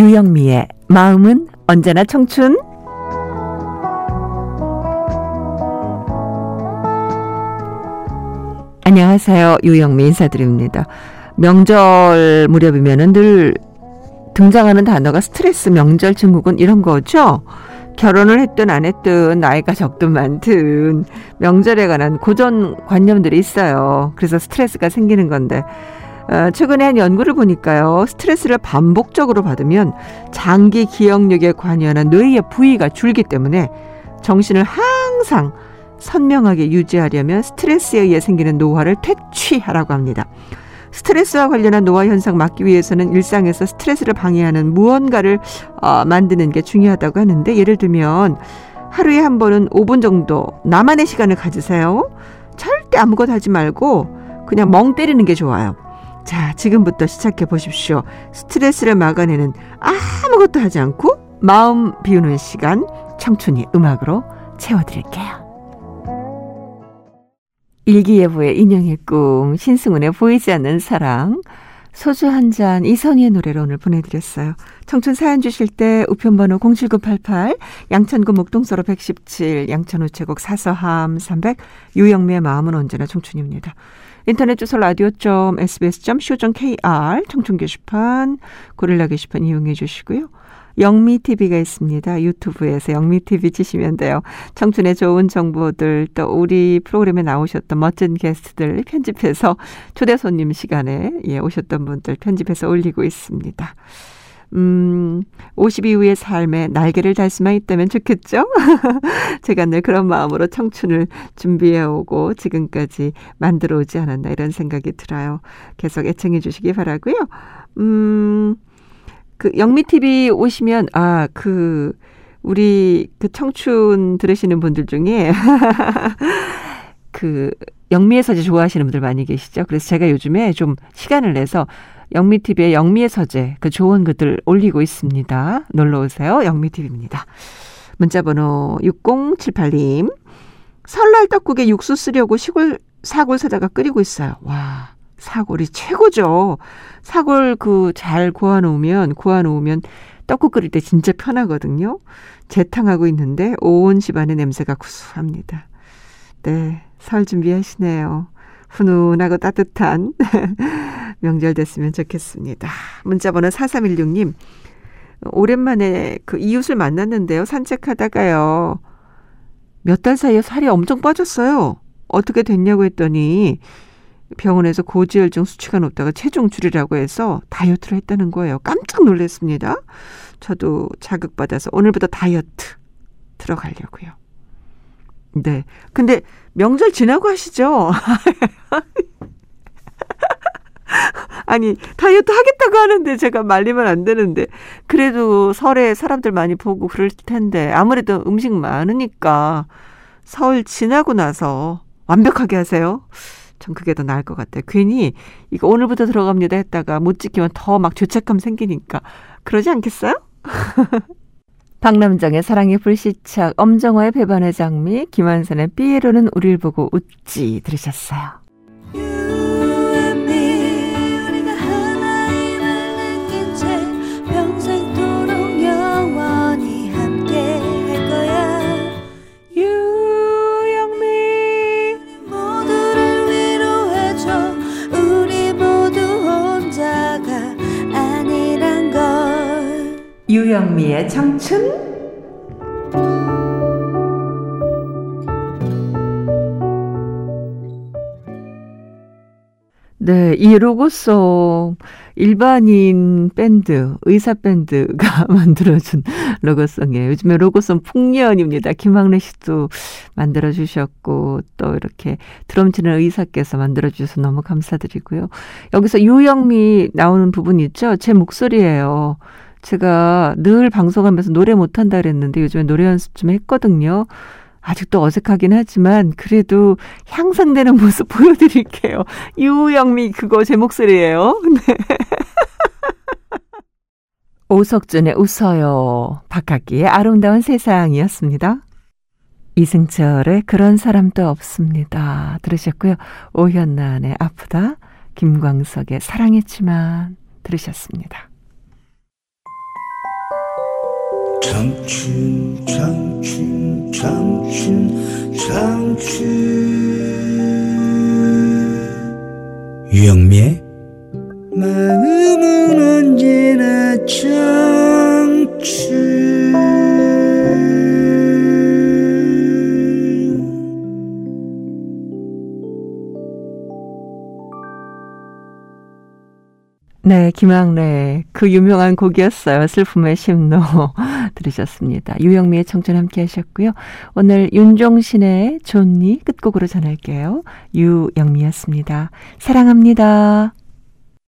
유영미의 마음은 언제나 청춘 안녕하세요. 유영미 인사드립니다. 명절 무렵이면은 늘 등장하는 단어가 스트레스, 명절 증후군 이런 거죠. 결혼을 했든 안 했든 나이가 적든 많든 명절에 관한 고정관념들이 있어요. 그래서 스트레스가 생기는 건데 어, 최근에 한 연구를 보니까요. 스트레스를 반복적으로 받으면 장기 기억력에 관여하는 뇌의 부위가 줄기 때문에 정신을 항상 선명하게 유지하려면 스트레스에 의해 생기는 노화를 퇴치하라고 합니다. 스트레스와 관련한 노화 현상 막기 위해서는 일상에서 스트레스를 방해하는 무언가를 어, 만드는 게 중요하다고 하는데 예를 들면 하루에 한 번은 5분 정도 나만의 시간을 가지세요. 절대 아무것도 하지 말고 그냥 멍 때리는 게 좋아요. 자, 지금부터 시작해 보십시오. 스트레스를 막아내는 아무것도 하지 않고 마음 비우는 시간 청춘이 음악으로 채워드릴게요. 일기예보의 인형의 꿈, 신승훈의 보이지 않는 사랑, 소주 한 잔 이선희의 노래로 오늘 보내드렸어요. 청춘 사연 주실 때 우편번호 07988 양천구 목동서로 117 양천 우체국 사서함 300 유영미의 마음은 언제나 청춘입니다. 인터넷 주소 라디오.sbs.co.kr 청춘 게시판 고릴라 게시판 이용해 주시고요. 영미 TV가 있습니다. 유튜브에서 영미 TV 치시면 돼요. 청춘의 좋은 정보들 또 우리 프로그램에 나오셨던 멋진 게스트들 편집해서 초대 손님 시간에 예, 오셨던 분들 편집해서 올리고 있습니다. 음, 50 이후의 삶에 날개를 달 수만 있다면 좋겠죠? 제가 늘 그런 마음으로 청춘을 준비해 오고 지금까지 만들어 오지 않았나 이런 생각이 들어요. 계속 애청해 주시기 바라고요. 음, 그 영미 TV 오시면 아 그 우리 그 청춘 들으시는 분들 중에 그 영미의 서재 좋아하시는 분들 많이 계시죠. 그래서 제가 요즘에 좀 시간을 내서 영미 TV의 영미의 서재 그 좋은 글들 올리고 있습니다. 놀러 오세요. 영미 TV입니다. 문자 번호 6078님 설날 떡국에 육수 쓰려고 시골 사골 사다가 끓이고 있어요. 와 사골이 최고죠. 사골 그 잘 구워 놓으면 구워 놓으면 떡국 끓일 때 진짜 편하거든요. 재탕하고 있는데 온 집안의 냄새가 구수합니다. 네, 설 준비하시네요. 훈훈하고 따뜻한 명절 됐으면 좋겠습니다. 문자번호 4316님. 오랜만에 그 이웃을 만났는데요. 산책하다가요. 몇 달 사이에 살이 엄청 빠졌어요. 어떻게 됐냐고 했더니 병원에서 고지혈증 수치가 높다가 체중 줄이라고 해서 다이어트를 했다는 거예요. 깜짝 놀랐습니다. 저도 자극받아서 오늘부터 다이어트 들어가려고요. 네. 근데 명절 지나고 하시죠? 아니, 다이어트 하겠다고 하는데 제가 말리면 안 되는데. 그래도 설에 사람들 많이 보고 그럴 텐데. 아무래도 음식 많으니까 설 지나고 나서 완벽하게 하세요. 전 그게 더 나을 것 같아요. 괜히 이거 오늘부터 들어갑니다 했다가 못 지키면 더 막 죄책감 생기니까 그러지 않겠어요? 박남정의 사랑의 불시착, 엄정화의 배반의 장미, 김한선의 삐에로는 우릴 보고 웃지 들으셨어요. 유영미의 청춘 네, 이 로고송 일반인 밴드, 의사 밴드가 만들어준 로고송이에요. 요즘에 로고송 풍년입니다. 김학래 씨도 만들어주셨고, 또 이렇게 드럼 치는 의사께서 만들어주셔서 너무 감사드리고요. 여기서 유영미 나오는 부분 있죠? 제 목소리예요. 제가 늘 방송하면서 노래 못한다 그랬는데 요즘에 노래 연습 좀 했거든요. 아직도 어색하긴 하지만 그래도 향상되는 모습 보여드릴게요. 유영미 그거 제 목소리예요. 네. 오석준의 웃어요. 박학기의 아름다운 세상이었습니다. 이승철의 그런 사람도 없습니다. 들으셨고요. 오현란의 아프다. 김광석의 사랑했지만 들으셨습니다. 청춘 청춘 청춘 청춘. 유영미의 마음은 언제나 청춘 네, 김학래 그 유명한 곡이었어요. 슬픔의 심노 들으셨습니다. 유영미의 청춘 함께 하셨고요. 오늘 윤종신의 존니 끝곡으로 전할게요. 유영미였습니다. 사랑합니다.